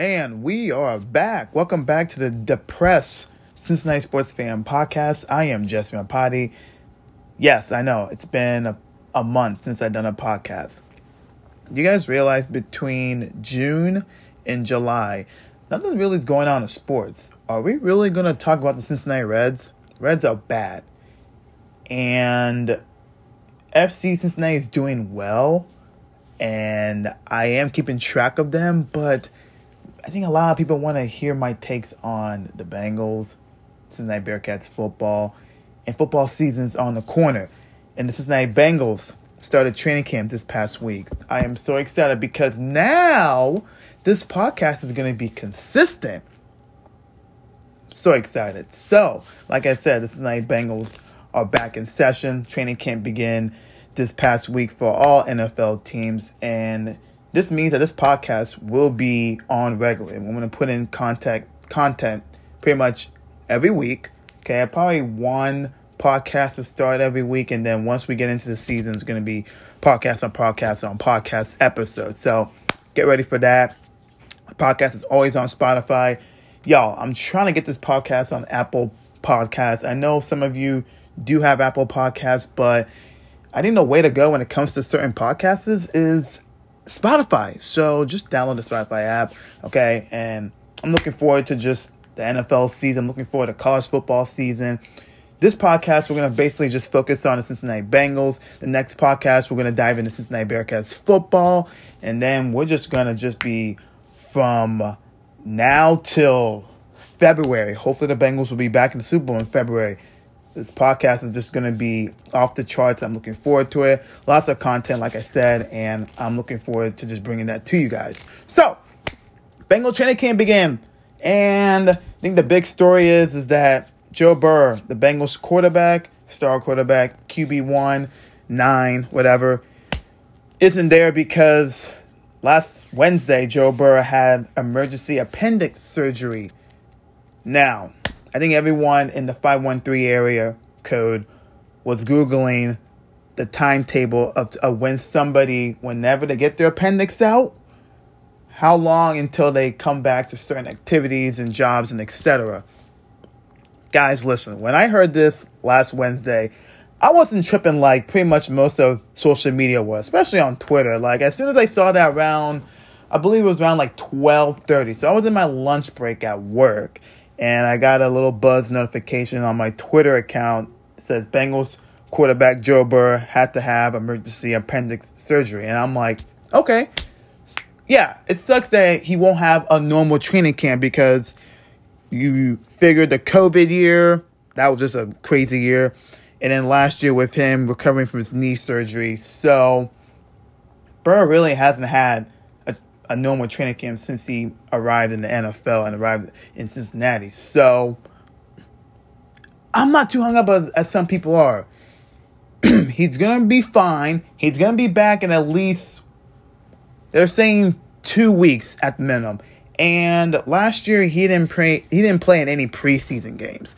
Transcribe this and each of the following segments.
And we are back. Welcome back to the Depressed Cincinnati Sports Fan Podcast. I am Jesse Mapati. Yes, I know it's been a, a month since I've done a podcast. You guys realize between June and July, nothing really is going on in sports. Are we really going to talk about the Cincinnati Reds? Reds are bad. And FC Cincinnati is doing well. And I am keeping track of them, but I think a lot of people want to hear my takes on the Bengals, Cincinnati Bearcats football, and football season's on the corner. And the Cincinnati Bengals started training camp this past week. I am so excited because now this podcast is going to be consistent. So excited. So, like I said, the Cincinnati Bengals are back in session. Training camp began this past week for all NFL teams. And this means that this podcast will be on regularly. I'm going to put in content, content pretty much every week. Okay, probably one podcast to start every week, and then once we get into the season, it's going to be podcast on podcast on podcast episodes. So get ready for that. Podcast is always on Spotify. Y'all, I'm trying to get this podcast on Apple Podcasts. I know some of you do have Apple Podcasts, but I think the way to go when it comes to certain podcasts is Spotify. So just download the Spotify app, okay? And I'm looking forward to just the NFL season. I'm looking forward to college football season. This podcast, we're going to basically just focus on the Cincinnati Bengals. The next podcast, we're going to dive into Cincinnati Bearcats football. And then we're just going to just be from now till February. Hopefully, the Bengals will be back in the Super Bowl in February. This podcast is just going to be off the charts. I'm looking forward to it. Lots of content, like I said, and I'm looking forward to just bringing that to you guys. So, Bengal training camp began, and I think the big story is is that Joe Burrow, the Bengals quarterback, star quarterback, QB one, nine, whatever, isn't there because last Wednesday Joe Burrow had emergency appendix surgery. Now, I think everyone in the 513 area code was Googling the timetable of, of when somebody, whenever they get their appendix out, how long until they come back to certain activities and jobs and etc. Guys, listen, when I heard this last Wednesday, I wasn't tripping like pretty much most of social media was, especially on Twitter. Like as soon as I saw that around, I believe it was around like 12:30. So I was in my lunch break at work and I got a little buzz notification on my Twitter account. It says Bengals quarterback Joe Burrow had to have emergency appendix surgery. And I'm like, okay. Yeah, it sucks that he won't have a normal training camp because you figured the COVID year, that was just a crazy year. And then last year with him recovering from his knee surgery. So Burrow really hasn't had a normal training camp since he arrived in the NFL and arrived in Cincinnati. So I'm not too hung up as, as some people are. He's gonna be fine. He's gonna be back in at least they're saying two weeks at the minimum. And last year he didn't play he didn't play in any preseason games.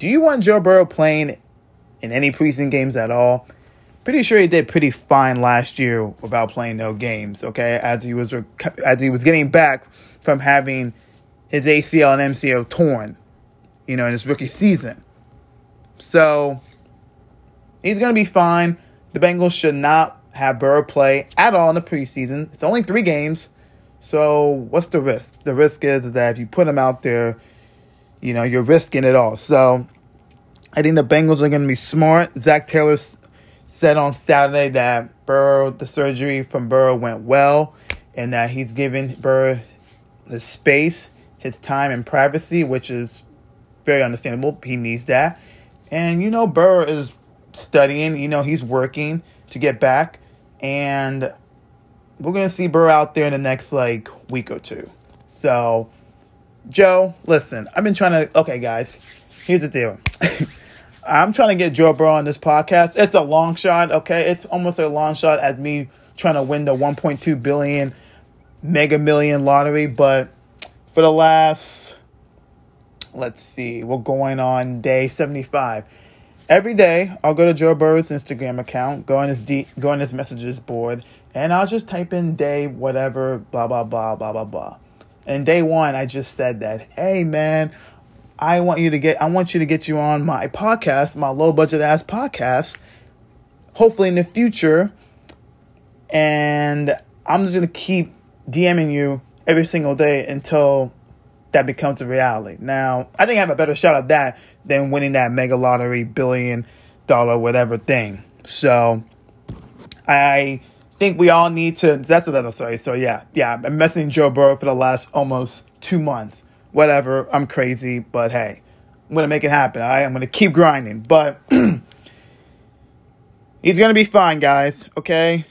Do you want Joe Burrow playing in any preseason games at all? Pretty sure he did pretty fine last year without playing no games. Okay, as he was as he was getting back from having his ACL and MCL torn, you know, in his rookie season. So he's gonna be fine. The Bengals should not have Burrow play at all in the preseason. It's only three games. So what's the risk? The risk is that if you put him out there, you know, you're risking it all. So I think the Bengals are going to be smart. Zac Taylor's said on Saturday that Burrow, the surgery from Burrow went well, and that he's given Burrow the space, his time, and privacy, which is very understandable. He needs that. And you know, Burrow is studying, you know, he's working to get back. And we're going to see Burrow out there in the next like week or two. So, Joe, listen, I've been trying to. Okay, guys, here's the deal. I'm trying to get Joe Burrow on this podcast. It's a long shot, okay? It's almost a long shot at me trying to win the 1.2 billion mega million lottery, but for the last let's see, we're going on day 75. Every day, I'll go to Joe Burrow's Instagram account, go on his de- go on his messages board, and I'll just type in day whatever, blah blah blah blah blah blah. And day one, I just said that, hey man, I want you to get I want you to get you on my podcast, my low budget ass podcast, hopefully in the future. And I'm just gonna keep DMing you every single day until that becomes a reality. Now, I think I have a better shot at that than winning that mega lottery billion dollar whatever thing. So I think we all need to. That's another story. So yeah, yeah. I'm messaging Joe Burrow for the last almost two months. Whatever. I'm crazy, but hey, I'm gonna make it happen. All right? I'm gonna keep grinding. But he's gonna be fine, guys. Okay.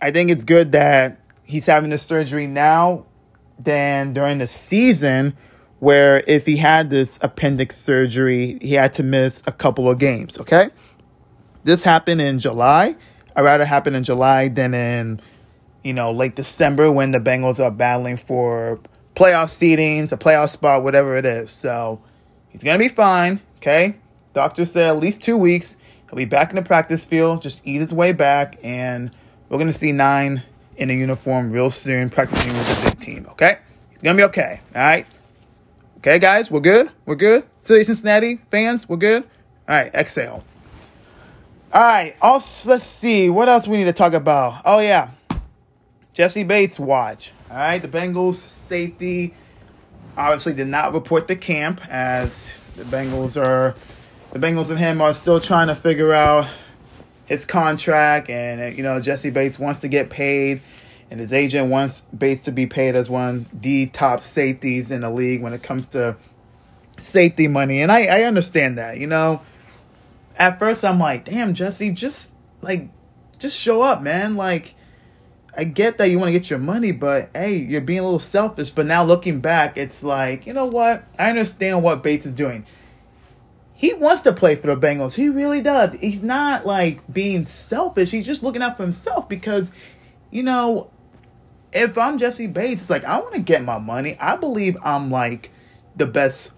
I think it's good that he's having the surgery now than during the season where if he had this appendix surgery, he had to miss a couple of games, okay? This happened in July. I'd rather happen in July than in, you know, late December when the Bengals are battling for playoff seedings, a playoff spot, whatever it is. So he's going to be fine, okay? Doctor said at least two weeks. He'll be back in the practice field, just ease his way back, and we're going to see nine in a uniform real soon, practicing with the big team. Okay, it's gonna be okay. All right. Okay, guys, we're good. We're good. City Cincinnati fans, we're good. All right, exhale. All right. Also, let's see what else we need to talk about. Oh yeah, Jessie Bates watch. All right, the Bengals safety obviously did not report the camp as the Bengals are the Bengals and him are still trying to figure out his contract, and you know Jessie Bates wants to get paid, and his agent wants Bates to be paid as one of the top safeties in the league when it comes to safety money, and I I understand that. You know, at first I'm like, damn Jessie, just like just show up, man. Like I get that you want to get your money, but hey, you're being a little selfish. But now looking back, it's like, you know what? I understand what Bates is doing he wants to play for the Bengals. He really does. He's not like being selfish. He's just looking out for himself because, you know, if I'm Jessie Bates, it's like I want to get my money. I believe I'm like the best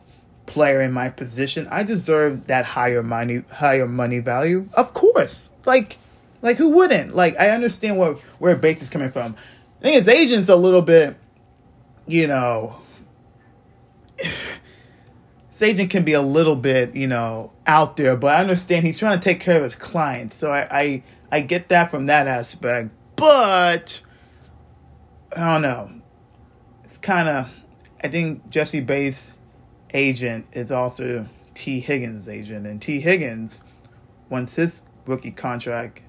player in my position. I deserve that higher money higher money value. Of course. Like like who wouldn't? Like I understand where where Bates is coming from. I think his agent's a little bit, you know, his can be a little bit, you know, out there, but I understand he's trying to take care of his clients. So I, I, I get that from that aspect. But I don't know. It's kind of, I think Jessie Bates' agent is also Tee Higgins' agent. And Tee Higgins, once his rookie contract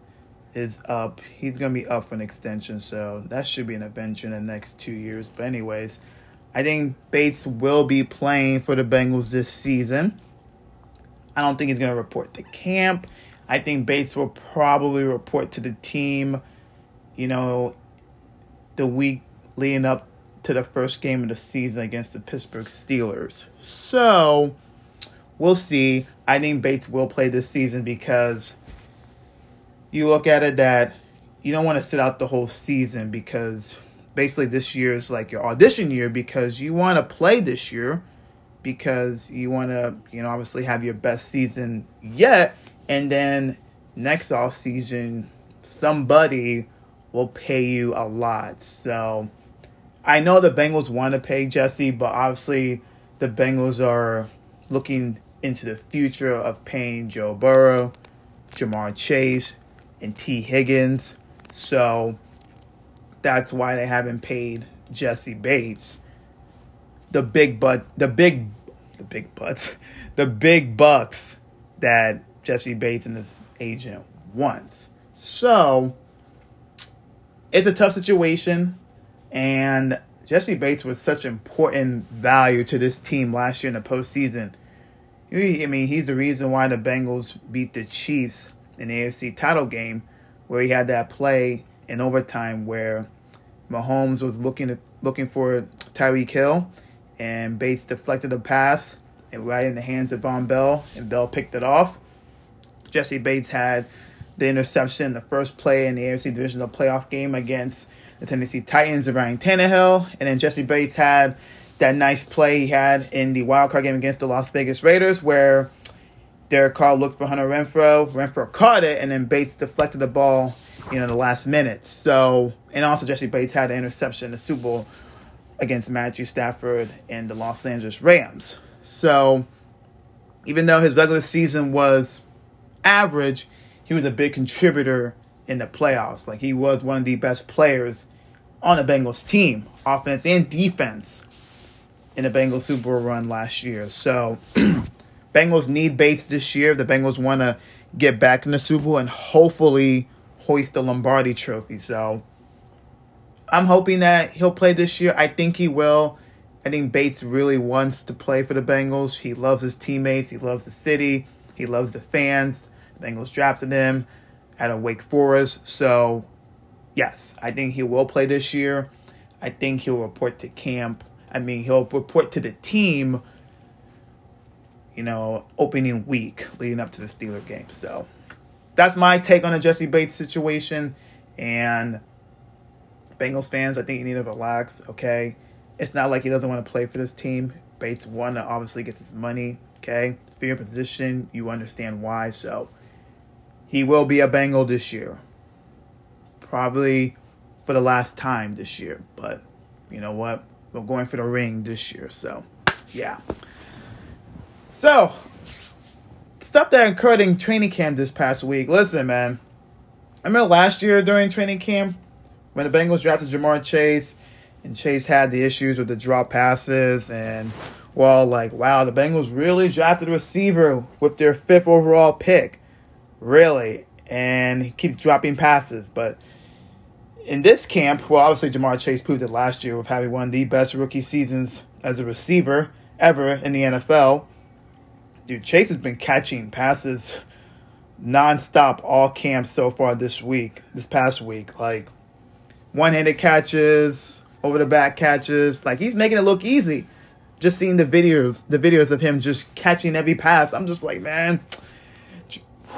is up, he's going to be up for an extension. So that should be an adventure in the next two years. But, anyways, I think Bates will be playing for the Bengals this season. I don't think he's going to report to camp. I think Bates will probably report to the team, you know, the week leading up to the first game of the season against the Pittsburgh Steelers. So, we'll see. I think Bates will play this season because you look at it that you don't want to sit out the whole season because basically this year is like your audition year because you want to play this year because you want to, you know, obviously have your best season yet. And then next off season, somebody will pay you a lot. So I know the Bengals want to pay Jessie, but obviously the Bengals are looking into the future of paying Joe Burrow, Ja'Marr Chase, and Tee Higgins. So that's why they haven't paid Jessie Bates the big butts, the big, the big butts, the big bucks that Jessie Bates and his agent wants. So it's a tough situation, and Jessie Bates was such important value to this team last year in the postseason. I mean, he's the reason why the Bengals beat the Chiefs in the AFC title game, where he had that play in overtime where Mahomes was looking at, looking for Tyreek Hill, and Bates deflected the pass and right in the hands of Vonn Bell, and Bell picked it off. Jessie Bates had the interception, the first play in the AFC Divisional Playoff game against the Tennessee Titans of Ryan Tannehill, and then Jessie Bates had that nice play he had in the wild card game against the Las Vegas Raiders, where Derek Carr looked for Hunter Renfrow. Renfrow caught it, and then Bates deflected the ball you know, the last minute. So, and also Jessie Bates had an interception in the Super Bowl against Matthew Stafford and the Los Angeles Rams. So, even though his regular season was average, he was a big contributor in the playoffs. Like, he was one of the best players on the Bengals team, offense and defense, in the Bengals Super Bowl run last year. So, Bengals need Bates this year. The Bengals want to get back in the Super Bowl and hopefully hoist the Lombardi trophy. So, I'm hoping that he'll play this year. I think he will. I think Bates really wants to play for the Bengals. He loves his teammates. He loves the city. He loves the fans. The Bengals drafted him at a Wake Forest. So, yes, I think he will play this year. I think he'll report to camp. I mean, he'll report to the team, you know, opening week leading up to the Steeler game. So, that's my take on the Jessie Bates situation. And Bengals fans, I think you need to relax, okay? It's not like he doesn't want to play for this team. Bates won to obviously gets his money, okay? For your position, you understand why. So he will be a Bengal this year. Probably for the last time this year. But you know what? We're going for the ring this year. So yeah. So stuff that occurred in training camp this past week. Listen, man. I remember last year during training camp, when the Bengals drafted Ja'Marr Chase, and Chase had the issues with the drop passes, and well, like, wow, the Bengals really drafted a receiver with their fifth overall pick. Really. And he keeps dropping passes. But in this camp, well, obviously Ja'Marr Chase proved it last year with having one of the best rookie seasons as a receiver ever in the NFL. Dude, Chase has been catching passes nonstop all camps so far this week, this past week. Like, one-handed catches, over the back catches. Like he's making it look easy. Just seeing the videos, the videos of him just catching every pass, I'm just like, man,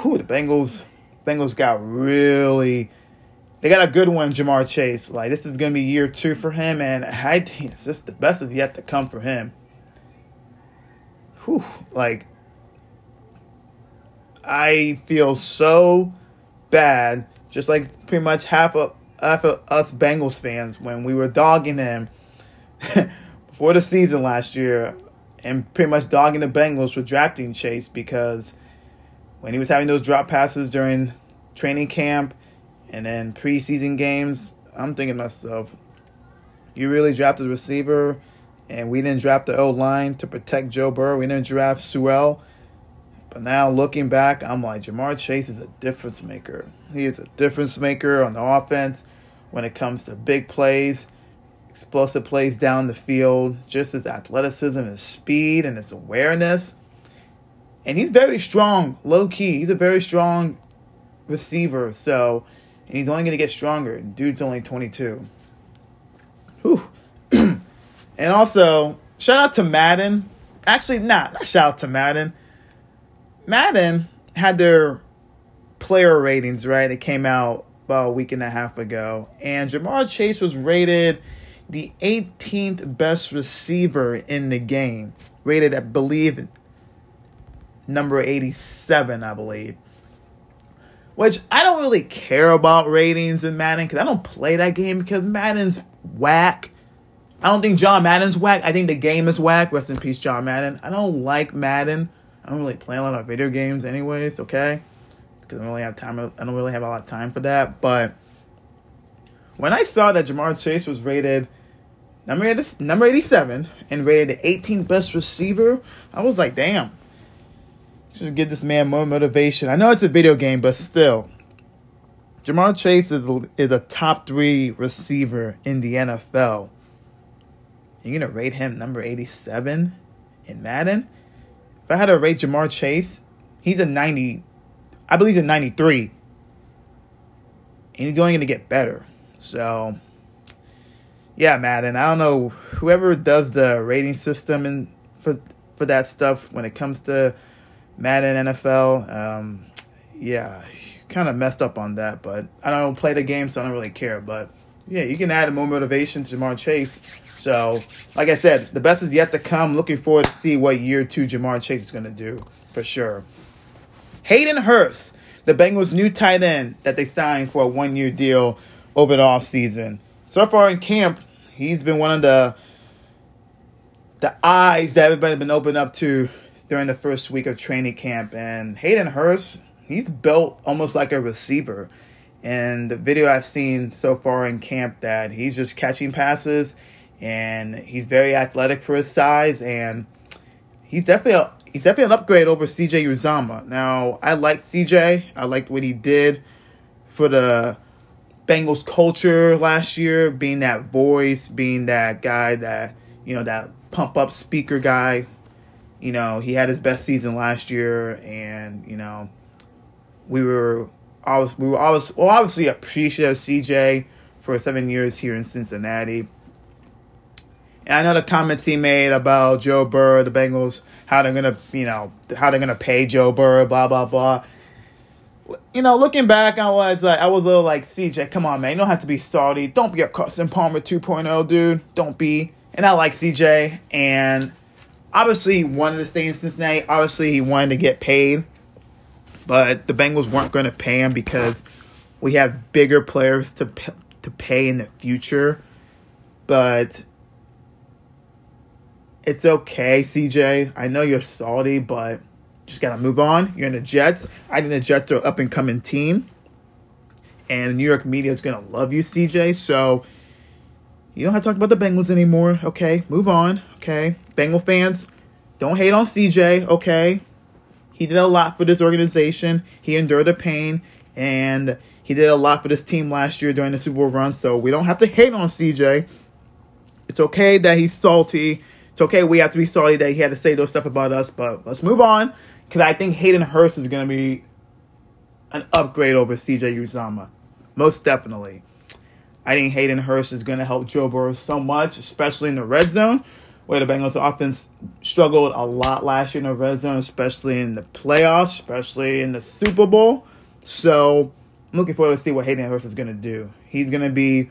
whew, the Bengals, Bengals got really, they got a good one, Ja'Marr Chase. Like this is gonna be year two for him, and I think it's just the best is yet to come for him. Whew, like I feel so bad, just like pretty much half of for us Bengals fans when we were dogging them before the season last year and pretty much dogging the Bengals for drafting Chase because when he was having those drop passes during training camp and then preseason games, I'm thinking to myself, you really drafted a receiver and we didn't draft the O line to protect Joe Burrow. We didn't draft Sewell. But now looking back, I'm like, Ja'Marr Chase is a difference maker. He is a difference maker on the offense when it comes to big plays, explosive plays down the field, just his athleticism, his speed, and his awareness. And he's very strong, low key. He's a very strong receiver. So, and he's only going to get stronger. Dude's only 22. Whew. and also, shout out to Madden. Actually, not, not shout out to Madden. Madden had their player ratings, right? It came out about a week and a half ago. And Ja'Marr Chase was rated the 18th best receiver in the game. Rated, I believe, number 87, I believe. Which I don't really care about ratings in Madden because I don't play that game because Madden's whack. I don't think John Madden's whack. I think the game is whack. Rest in peace, John Madden. I don't like Madden. I don't really play a lot of video games, anyways. Okay, because I don't really have time. I don't really have a lot of time for that. But when I saw that Ja'Marr Chase was rated number number 87 and rated the 18th best receiver, I was like, damn. Should give this man more motivation. I know it's a video game, but still. Ja'Marr Chase is, is a top three receiver in the NFL. You're to rate him number 87 in Madden? If I had to rate Ja'Marr Chase, he's a 90, I believe he's a 93. And he's only going to get better. So, yeah, Madden. I don't know whoever does the rating system and for for that stuff when it comes to Madden NFL. Um, yeah, kind of messed up on that, but I don't play the game, so I don't really care. But yeah, you can add more motivation to Ja'Marr Chase. So, like I said, the best is yet to come. Looking forward to see what year two Ja'Marr Chase is going to do for sure. Hayden Hurst, the Bengals' new tight end that they signed for a one year deal over the offseason. So far in camp, he's been one of the the eyes that everybody's been opened up to during the first week of training camp. And Hayden Hurst, he's built almost like a receiver. And the video I've seen so far in camp that he's just catching passes and he's very athletic for his size and he's definitely a, he's definitely an upgrade over CJ Uzomah. Now, I like CJ. I liked what he did for the Bengals culture last year, being that voice, being that guy that, you know, that pump up speaker guy. You know, he had his best season last year and, you know, we were always we were always well obviously appreciative of CJ for seven years here in Cincinnati. And I know the comments he made about Joe Burrow, the Bengals, how they're gonna, you know, how they're gonna pay Joe Burrow, blah blah blah. You know, looking back, I was like, I was a little like, CJ, come on, man, you don't have to be salty. Don't be a Carson Palmer 2.0, dude. Don't be. And I like CJ, and obviously he wanted to stay in Cincinnati. Obviously, he wanted to get paid but the Bengals weren't going to pay him because we have bigger players to to pay in the future. But it's okay, CJ. I know you're salty, but just gotta move on. You're in the Jets. I think the Jets are an up and coming team, and New York media is gonna love you, CJ. So you don't have to talk about the Bengals anymore. Okay, move on. Okay, Bengal fans, don't hate on CJ. Okay, he did a lot for this organization. He endured the pain, and he did a lot for this team last year during the Super Bowl run. So we don't have to hate on CJ. It's okay that he's salty. It's okay we have to be sorry that he had to say those stuff about us. But let's move on because I think Hayden Hurst is going to be an upgrade over CJ Uzomah. Most definitely. I think Hayden Hurst is going to help Joe Burrow so much, especially in the red zone where the Bengals offense struggled a lot last year in the red zone, especially in the playoffs, especially in the Super Bowl. So I'm looking forward to see what Hayden Hurst is going to do. He's going to be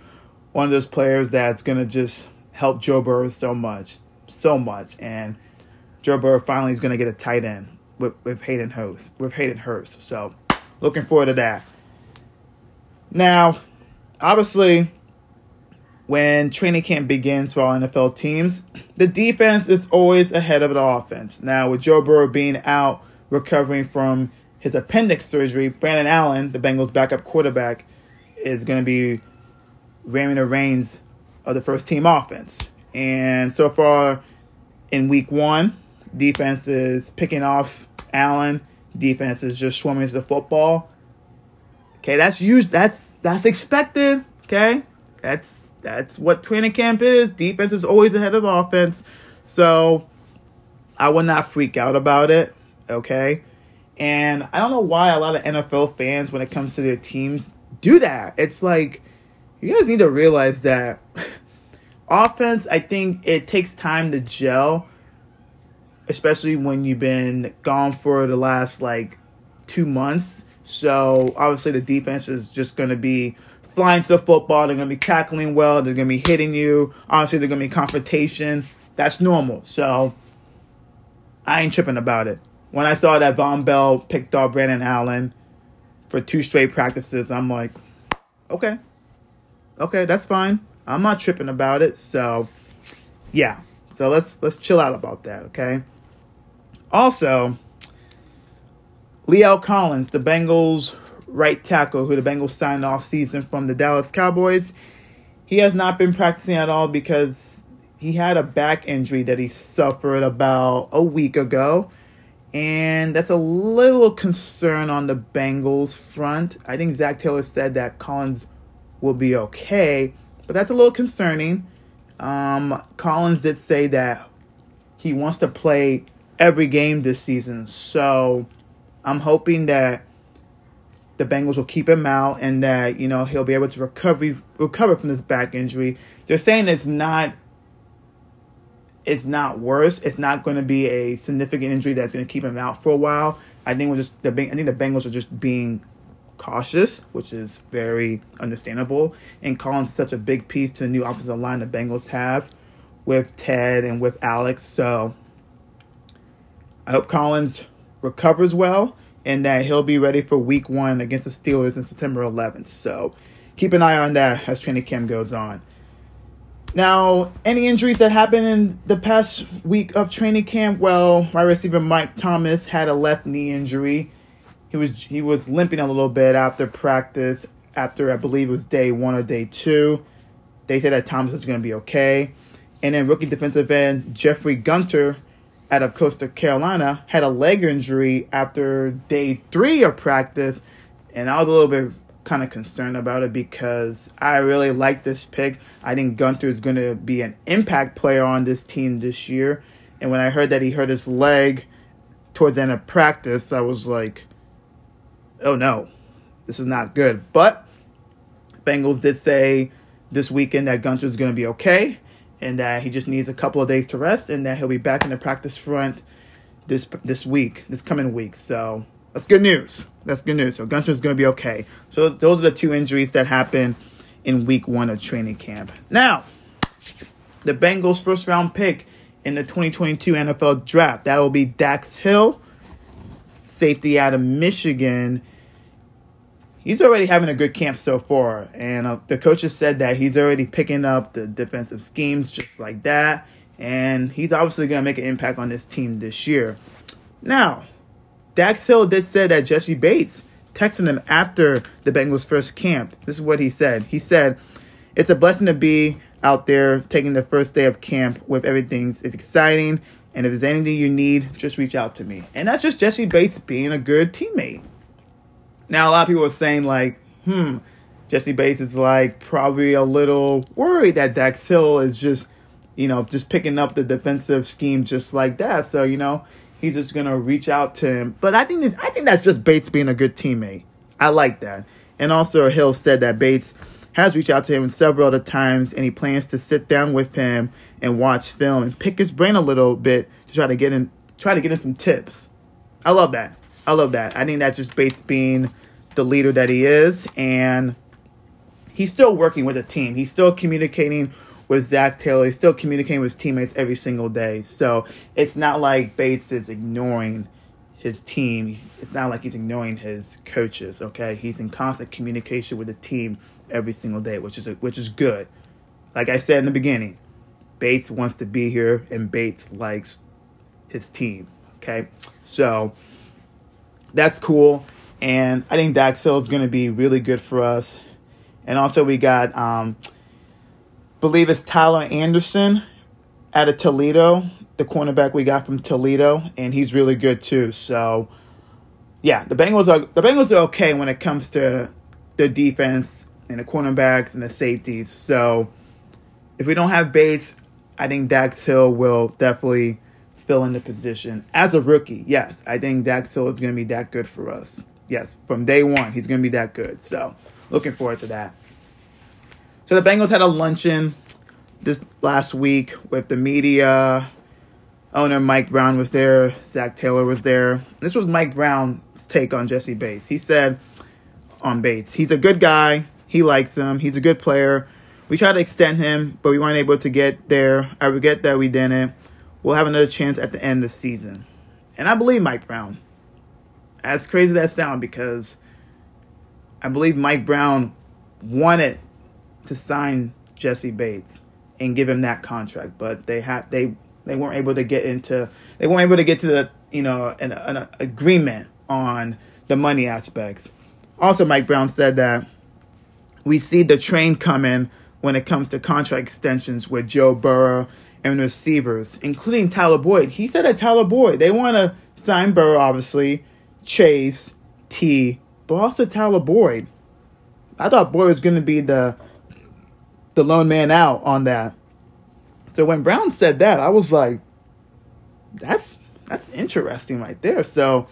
one of those players that's going to just help Joe Burrow so much, so much. And Joe Burrow finally is going to get a tight end with, with Hayden Hurst, with Hayden Hurst. So looking forward to that. Now, obviously, when training camp begins for all NFL teams, the defense is always ahead of the offense. Now, with Joe Burrow being out recovering from his appendix surgery, Brandon Allen, the Bengals' backup quarterback, is going to be ramming the reins of the first team offense. And so far in week one, defense is picking off Allen. Defense is just swimming to the football. Okay, that's used. That's that's expected. Okay, that's that's what training camp is. Defense is always ahead of the offense. So I would not freak out about it. Okay. And I don't know why a lot of NFL fans, when it comes to their teams, do that. It's like, you guys need to realize that offense, I think it takes time to gel, especially when you've been gone for the last like two months. So obviously, the defense is just going to be flying to the football. They're going to be tackling well. They're going to be hitting you. Obviously, they're going to be confrontation. That's normal. So I ain't tripping about it. When I saw that Vonn Bell picked off Brandon Allen for two straight practices, I'm like, okay, okay, that's fine. I'm not tripping about it. So yeah, so let's let's chill out about that. Okay. Also, La'el Collins, the Bengals right tackle who the Bengals signed off season from the Dallas Cowboys. He has not been practicing at all because he had a back injury that he suffered about a week ago. And that's a little concern on the Bengals front. I think Zac Taylor said that Collins will be okay, but that's a little concerning. Um, Collins did say that he wants to play every game this season. So I'm hoping that the Bengals will keep him out and that you know he'll be able to recover recover from this back injury. They're saying it's not it's not worse. It's not going to be a significant injury that's going to keep him out for a while. I think we're just the I think the Bengals are just being cautious, which is very understandable. And Collins such a big piece to the new offensive line the Bengals have with Ted and with Alex. So I hope Collins recovers well and that he'll be ready for week one against the Steelers on September 11th. So keep an eye on that as training camp goes on. Now, any injuries that happened in the past week of training camp? Well, my receiver Mike Thomas had a left knee injury. He was he was limping a little bit after practice. After I believe it was day one or day two, they said that Thomas was going to be okay. And then rookie defensive end Jeffrey Gunter out of Coastal Carolina had a leg injury after day three of practice, and I was a little bit kind of concerned about it because I really like this pick. I think Gunter is going to be an impact player on this team this year. And when I heard that he hurt his leg towards the end of practice, I was like, oh no, this is not good. But Bengals did say this weekend that Gunter is going to be okay and that he just needs a couple of days to rest and that he'll be back in the practice front this this week, this coming week. So that's good news. That's good news. So Gunter's going to be okay. So those are the two injuries that happened in week one of training camp. Now, the Bengals' first round pick in the 2022 NFL draft that will be Dax Hill, safety out of Michigan he's already having a good camp so far. And uh, the coaches said that he's already picking up the defensive schemes just like that. And he's obviously going to make an impact on this team this year. Now, Dax Hill did say that Jessie Bates texted him after the Bengals' first camp. This is what he said. He said, It's a blessing to be out there taking the first day of camp with everything. It's exciting. And if there's anything you need, just reach out to me. And that's just Jessie Bates being a good teammate. Now, a lot of people are saying, like, hmm, Jessie Bates is like probably a little worried that Dax Hill is just, you know, just picking up the defensive scheme just like that. So, you know, he's just gonna reach out to him. But I think that, I think that's just Bates being a good teammate. I like that. And also Hill said that Bates has reached out to him several other times and he plans to sit down with him and watch film and pick his brain a little bit to try to get in try to get in some tips. I love that. I love that. I think that's just Bates being the leader that he is, and he's still working with a team. He's still communicating with Zac Taylor. He's still communicating with his teammates every single day. So it's not like Bates is ignoring his team. It's not like he's ignoring his coaches. Okay, he's in constant communication with the team every single day, which is a, which is good. Like I said in the beginning, Bates wants to be here, and Bates likes his team. Okay, so that's cool. And I think Dax Hill is going to be really good for us. And also we got, um, believe it's Tyler Anderson out of Toledo, the cornerback we got from Toledo, and he's really good too. So, yeah, the Bengals are the Bengals are okay when it comes to the defense and the cornerbacks and the safeties. So, if we don't have Bates, I think Dax Hill will definitely fill in the position as a rookie. Yes, I think Dax Hill is going to be that good for us. Yes, from day one, he's going to be that good. So, looking forward to that. So, the Bengals had a luncheon this last week with the media. Owner Mike Brown was there. Zac Taylor was there. This was Mike Brown's take on Jessie Bates. He said on Bates, he's a good guy. He likes him. He's a good player. We tried to extend him, but we weren't able to get there. I regret that we didn't we'll have another chance at the end of the season. And I believe Mike Brown. As crazy that sounds, because I believe Mike Brown wanted to sign Jessie Bates and give him that contract, but they had they they weren't able to get into they weren't able to get to the you know an, an agreement on the money aspects. Also, Mike Brown said that we see the train coming when it comes to contract extensions with Joe Burrow and receivers, including Tyler Boyd. He said that Tyler Boyd, they want to sign Burrow, obviously, Chase, T, but also Tyler Boyd. I thought Boyd was going to be the the lone man out on that. So when Brown said that, I was like, that's that's interesting right there. So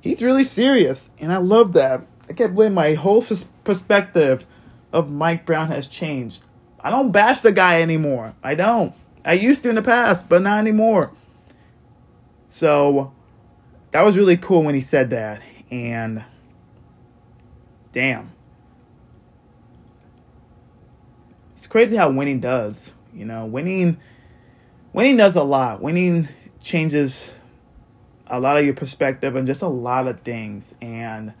he's really serious, and I love that. I can't my whole perspective of Mike Brown has changed. I don't bash the guy anymore. I don't. I used to in the past, but not anymore. So that was really cool when he said that. And damn. It's crazy how winning does. You know, winning winning does a lot. Winning changes a lot of your perspective and just a lot of things. And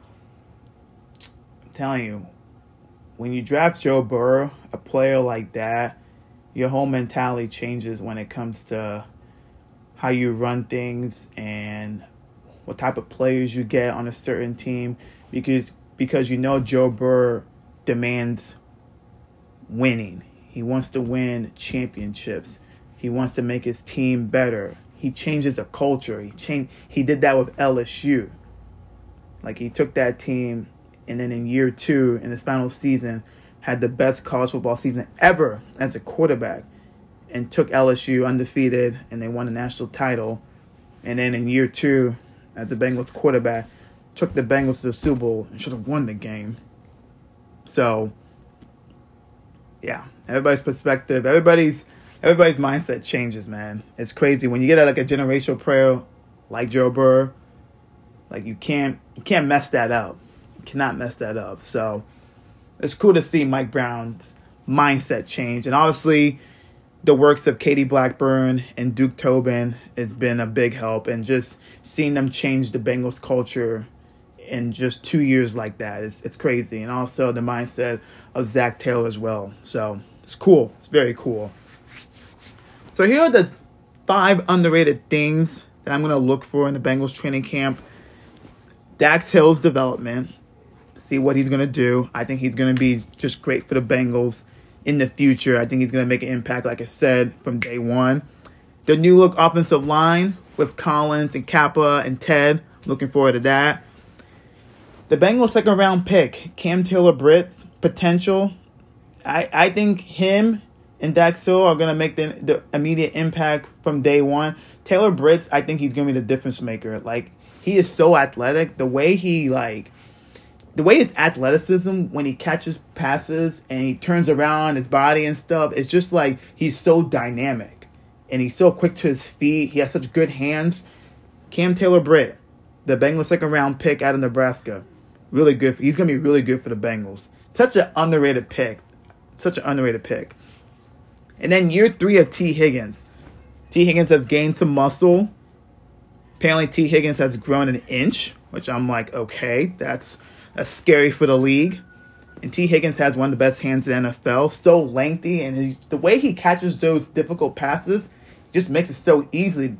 I'm telling you, when you draft Joe Burrow, a player like that, your whole mentality changes when it comes to how you run things and what type of players you get on a certain team because because you know Joe Burr demands winning. He wants to win championships. He wants to make his team better. He changes the culture. He changed he did that with LSU. Like he took that team and then in year 2 in his final season had the best college football season ever as a quarterback and took LSU undefeated and they won a national title. And then in year 2 as a Bengals quarterback took the Bengals to the Super Bowl and should have won the game. So, yeah, everybody's perspective, everybody's everybody's mindset changes, man. It's crazy when you get a, like a generational player like Joe Burr. Like you can't you can't mess that up. Cannot mess that up. So it's cool to see Mike Brown's mindset change, and obviously the works of Katie Blackburn and Duke Tobin has been a big help, and just seeing them change the Bengals culture in just two years like that, it's, it's crazy, and also the mindset of Zac Taylor as well. So it's cool. It's very cool. So here are the five underrated things that I'm gonna look for in the Bengals training camp. Dax Hill's development. See what he's gonna do. I think he's gonna be just great for the Bengals in the future. I think he's going to make an impact, like I said, from day one. The new look offensive line with Collins and Cappa and Ted. Looking forward to that. The Bengals second round pick, Cam Taylor Britt's potential. I, I think him and Dax Hill are going to make the, the immediate impact from day one. Taylor Britts, I think he's going to be the difference maker. Like, he is so athletic. The way he, like, the way his athleticism when he catches passes and he turns around his body and stuff, it's just like he's so dynamic and he's so quick to his feet. He has such good hands. Cam Taylor Britt, the Bengals second round pick out of Nebraska, really good. For, he's gonna be really good for the Bengals. Such an underrated pick, such an underrated pick. And then year three of Tee Higgins. Tee Higgins has gained some muscle. Apparently, Tee Higgins has grown an inch, which I'm like, okay, that's that's scary for the league. And Tee Higgins has one of the best hands in the NFL. So lengthy, and he, the way he catches those difficult passes just makes it so easy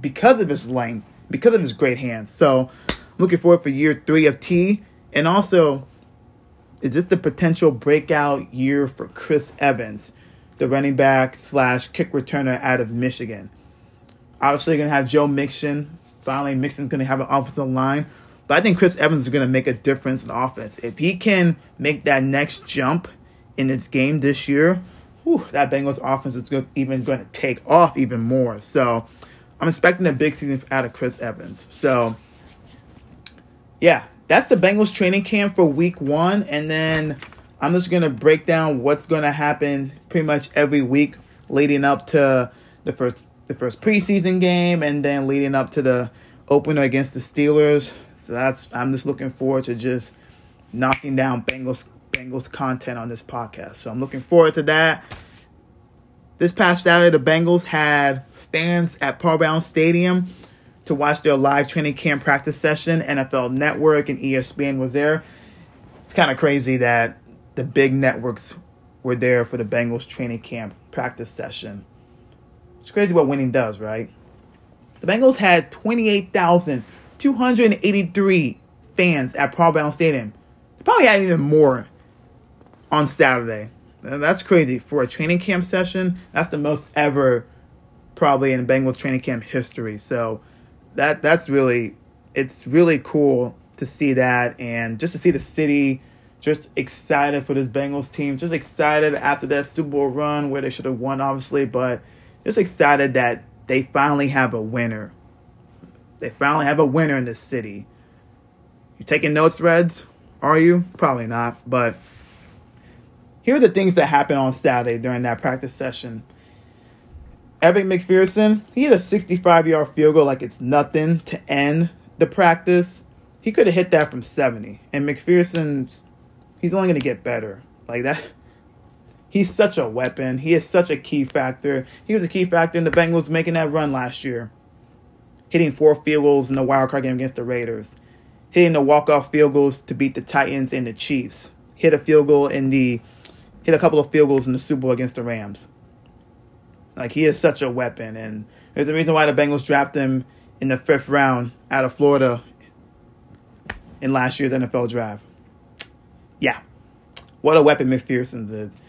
because of his length, because of his great hands. So looking forward for year three of T. And also, is this the potential breakout year for Chris Evans, the running back slash kick returner out of Michigan? Obviously, you're going to have Joe Mixon. Finally, Mixon's going to have an offensive line. But I think Chris Evans is going to make a difference in offense. If he can make that next jump in his game this year, whew, that Bengals offense is even going to take off even more. So I'm expecting a big season out of Chris Evans. So yeah, that's the Bengals training camp for week one. And then I'm just going to break down what's going to happen pretty much every week leading up to the first the first preseason game and then leading up to the opener against the Steelers. So that's I'm just looking forward to just knocking down Bengals Bengals content on this podcast. So I'm looking forward to that. This past Saturday, the Bengals had fans at Paul Brown Stadium to watch their live training camp practice session. NFL Network and ESPN was there. It's kind of crazy that the big networks were there for the Bengals training camp practice session. It's crazy what winning does, right? The Bengals had 28,000 283 fans at Paul Brown Stadium. Probably had even more on Saturday. That's crazy for a training camp session. That's the most ever probably in Bengals training camp history. So that that's really it's really cool to see that and just to see the city just excited for this Bengals team. Just excited after that Super Bowl run where they should have won obviously, but just excited that they finally have a winner. They finally have a winner in this city. You taking notes, Reds? Are you? Probably not. But here are the things that happened on Saturday during that practice session. Evan McPherson, he hit a 65 yard field goal like it's nothing to end the practice. He could have hit that from 70. And McPherson, he's only going to get better. Like that. He's such a weapon. He is such a key factor. He was a key factor in the Bengals making that run last year hitting four field goals in the wild card game against the Raiders, hitting the walk off field goals to beat the Titans and the Chiefs, hit a field goal in the hit a couple of field goals in the Super Bowl against the Rams. Like he is such a weapon, and there's a reason why the Bengals drafted him in the fifth round out of Florida in last year's NFL draft. Yeah, what a weapon McPherson's is.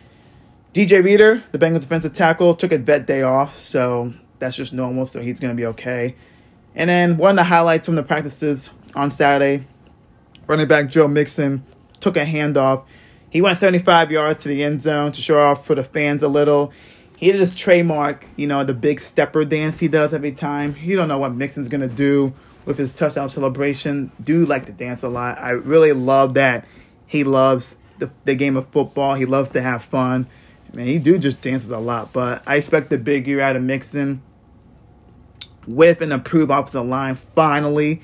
DJ Reader, the Bengals defensive tackle, took a vet day off, so that's just normal, so he's going to be okay. And then one of the highlights from the practices on Saturday, running back Joe Mixon took a handoff. He went 75 yards to the end zone to show off for the fans a little. He did his trademark, you know, the big stepper dance he does every time. You don't know what Mixon's going to do with his touchdown celebration. Do like to dance a lot. I really love that. He loves the, the game of football. He loves to have fun. Man, he do just dances a lot. But I expect the big year out of Mixon with an improved offensive line finally.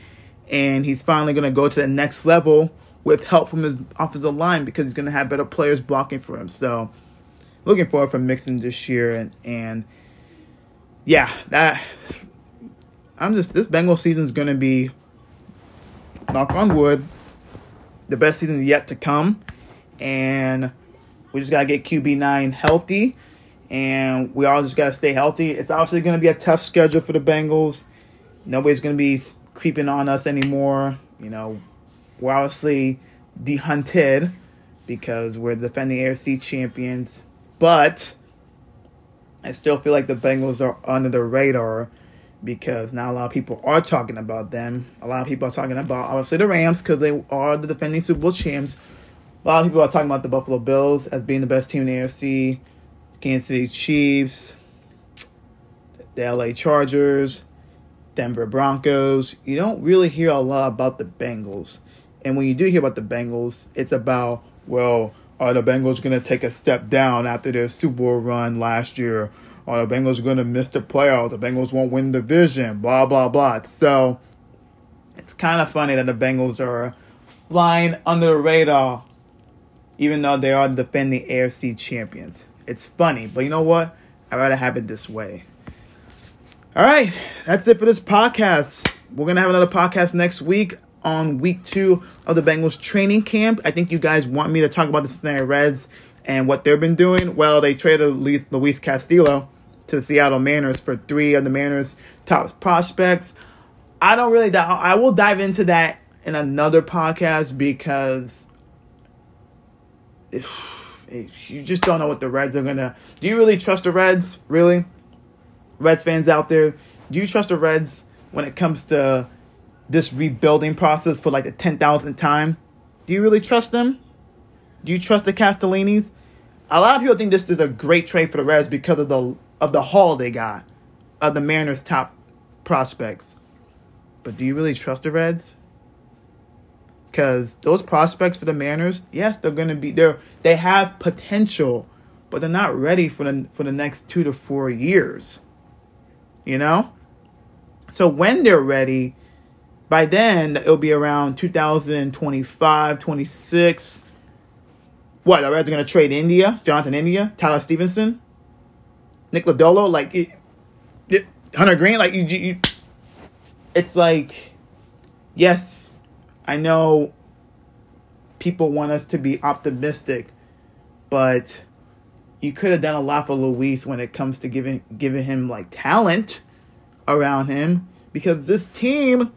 And he's finally going to go to the next level with help from his offensive line because he's going to have better players blocking for him. So, looking forward for Mixon this year. And, and yeah, that I'm just this Bengal season is going to be knock on wood, the best season yet to come, and we just gotta get QB nine healthy, and we all just gotta stay healthy. It's obviously going to be a tough schedule for the Bengals. Nobody's going to be creeping on us anymore. You know, we're obviously de-hunted because we're defending AFC champions, but I still feel like the Bengals are under the radar because now a lot of people are talking about them. A lot of people are talking about obviously the Rams because they are the defending Super Bowl champs. A lot of people are talking about the Buffalo Bills as being the best team in the AFC, Kansas City Chiefs, the LA Chargers, Denver Broncos. You don't really hear a lot about the Bengals. And when you do hear about the Bengals, it's about, well, are the Bengals going to take a step down after their Super Bowl run last year? Are the Bengals going to miss the playoffs? The Bengals won't win the division, blah, blah, blah. So it's kind of funny that the Bengals are flying under the radar, even though they are defending AFC champions. It's funny, but you know what? I'd rather have it this way. All right, that's it for this podcast. We're to have another podcast next week on week two of the Bengals training camp. I think you guys want me to talk about the Cincinnati Reds and what they've been doing. Well, they traded Luis Castillo to the Seattle Mariners for three of the Mariners' top prospects. I don't really. doubt. I will dive into that in another podcast because if you just don't know what the Reds are gonna. Do you really trust the Reds? Really, Reds fans out there, do you trust the Reds when it comes to this rebuilding process for like the ten thousandth time? Do you really trust them? Do you trust the Castellinis? A lot of people think this is a great trade for the Reds because of the of the haul they got of the Mariners' top prospects. But do you really trust the Reds? Because those prospects for the Mariners, yes, they're going to be there. They have potential, but they're not ready for the for the next two to four years. You know. So when they're ready, by then it'll be around 2025, 26. What, are going to trade India, Jonathan India, Tyler Stephenson, Nick Lodolo, like it, it, Hunter Greene? like you, you, it's like, yes, I know people want us to be optimistic, but you could have done a lot for Luis when it comes to giving giving him like talent around him because this team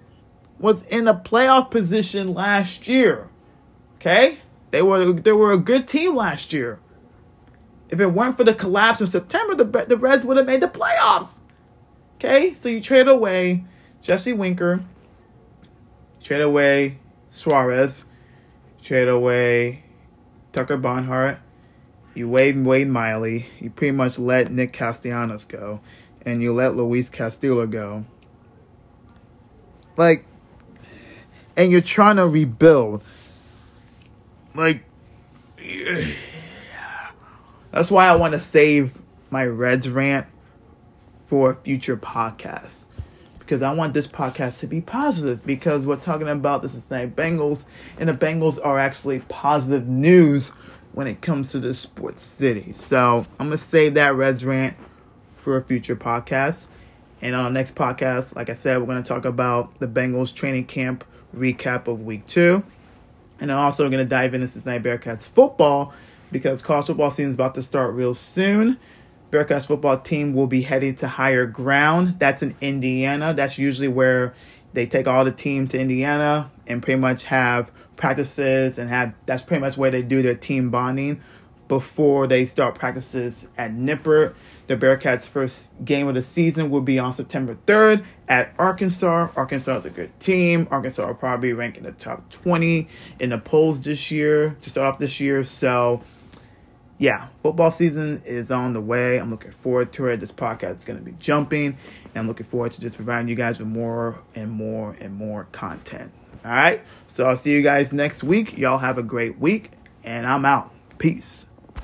was in a playoff position last year. Okay? They were they were a good team last year. If it weren't for the collapse in September, the, the Reds would have made the playoffs. Okay, so you trade away Jesse Winker, trade away Suarez, trade away Tucker Barnhart, you wade Wade Miley, you pretty much let Nick Castellanos go, and you let Luis Castillo go. Like, and you're trying to rebuild. Like, that's why I want to save my Reds rant for a future podcast. Because I want this podcast to be positive. Because we're talking about the Cincinnati Bengals, and the Bengals are actually positive news when it comes to the sports city. So I'm gonna save that Reds rant for a future podcast. And on our next podcast, like I said, we're gonna talk about the Bengals training camp recap of week two. And I'm also gonna dive into Cincinnati Bearcats football because college football season is about to start real soon. Bearcats football team will be heading to higher ground. That's in Indiana. That's usually where they take all the team to Indiana and pretty much have practices and have that's pretty much where they do their team bonding before they start practices at Nippert. The Bearcats' first game of the season will be on September 3rd at Arkansas. Arkansas is a good team. Arkansas will probably rank in the top 20 in the polls this year to start off this year. So, yeah, football season is on the way. I'm looking forward to it. This podcast is going to be jumping, and I'm looking forward to just providing you guys with more and more and more content. All right, so I'll see you guys next week. Y'all have a great week, and I'm out. Peace.